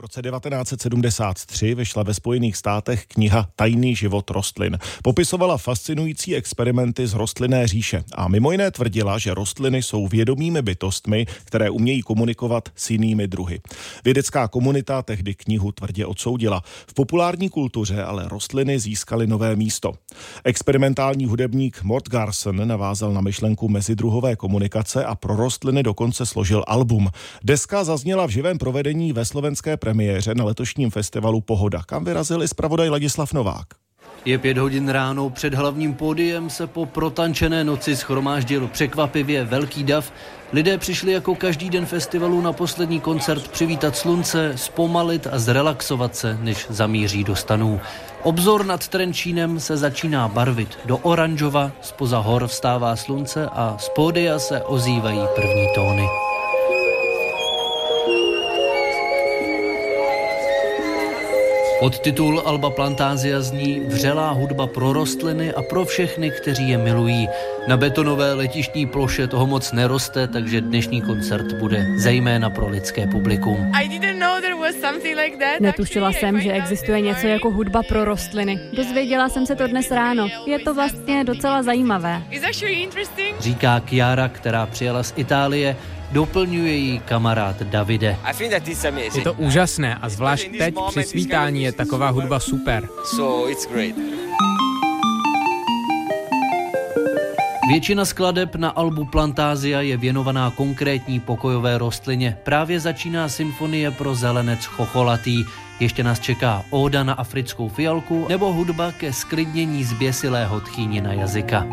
V roce 1973 vyšla ve Spojených státech kniha Tajný život rostlin. Popisovala fascinující experimenty z rostlinné říše a mimo jiné tvrdila, že rostliny jsou vědomými bytostmi, které umějí komunikovat s jinými druhy. Vědecká komunita tehdy knihu tvrdě odsoudila. V populární kultuře ale rostliny získaly nové místo. Experimentální hudebník Mort Garson navázal na myšlenku mezidruhové komunikace a pro rostliny dokonce složil album. Deska zazněla v živém provedení ve slovenské premiéře na letošním festivalu Pohoda, kam vyrazil i zpravodaj Ladislav Novák. Je pět hodin ráno, před hlavním pódiem se po protančené noci schromáždil překvapivě velký dav. Lidé přišli jako každý den festivalu na poslední koncert přivítat slunce, zpomalit a zrelaxovat se, než zamíří do stanů. Obzor nad Trenčínem se začíná barvit do oranžova, spoza hor vstává slunce a z pódia se ozývají první tóny. Podtitul Alba Plantázia zní Vřelá hudba pro rostliny a pro všechny, kteří je milují. Na betonové letištní ploše toho moc neroste, takže dnešní koncert bude zejména pro lidské publikum. Netušila jsem, že existuje něco jako hudba pro rostliny. Dozvěděla jsem se to dnes ráno. Je to vlastně docela zajímavé. Říká Chiara, která přijela z Itálie doplňuje jí kamarád Davide. Je to úžasné a zvlášť teď při svítání je taková hudba super. Většina skladeb na albu Plantázia je věnovaná konkrétní pokojové rostlině. Právě začíná symfonie pro zelenec chocholatý. Ještě nás čeká óda na africkou fialku nebo hudba ke sklidnění zběsilého tchýnina jazyka.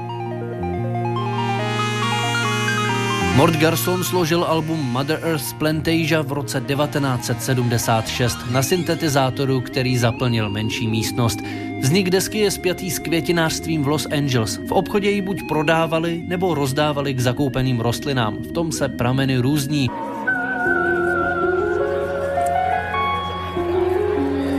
Mort Garson složil album Mother Earth's Plantasia v roce 1976 na syntetizátoru, který zaplnil menší místnost. Vznik desky je spjatý s květinářstvím v Los Angeles. V obchodě ji buď prodávali nebo rozdávali k zakoupeným rostlinám. V tom se prameny různí.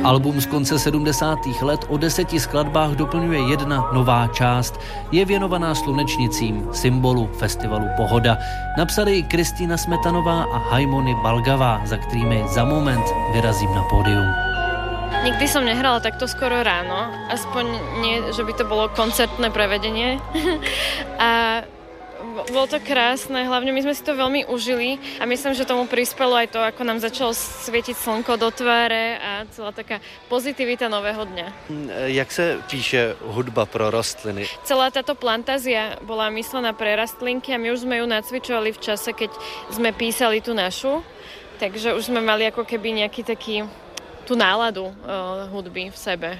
Album z konce 70. let o deseti skladbách doplňuje jedna nová část. Je věnovaná slunečnicím, symbolu festivalu Pohoda. Napsali ji Kristýna Smetanová a Haimony Balgavá, za kterými za moment vyrazím na pódium. Nikdy som nehrala takto skoro ráno, aspoň nie, že by to bolo koncertné prevedenie. a bolo to krásne, hlavne my sme si to veľmi užili a myslím, že tomu prispelo aj to, ako nám začalo svietiť slnko do tváre a celá taká pozitivita nového dňa. Jak se píše hudba pro rostliny? Celá táto plantázia bola myslená pre rastlinky a my už sme ju nacvičovali v čase, keď sme písali tú našu, takže už sme mali ako keby nejaký taký tu náladu uh, hudby v sebe.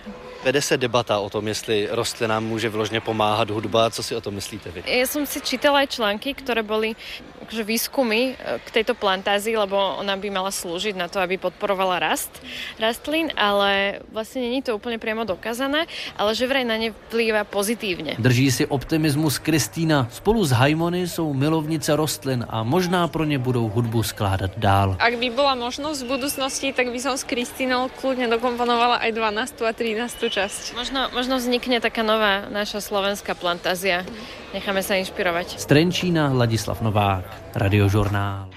Vede se debata o tom, jestli rostlinám může vložně pomáhat hudba. Co si o tom myslíte vy? Ja som si čítala aj články, ktoré boli akože výskumy e, k tejto plantázii, lebo ona by mala slúžiť na to, aby podporovala rast rastlín, ale vlastne není to úplne priamo dokázané, ale že vraj na ne vplýva pozitívne. Drží si optimismus Kristýna. Spolu s Hajmony jsou milovnice rostlin a možná pro ně budou hudbu skládat dál. Ak by bola možnosť v budúcnosti, tak by som s Kristínou kľudne dokomponovala aj 12. a 13. časť. Možno, možno vznikne taká nová naša slovenská plantázia. Necháme sa inšpirovať. Z Trenčína Ladislav Novák, Radiožurnál.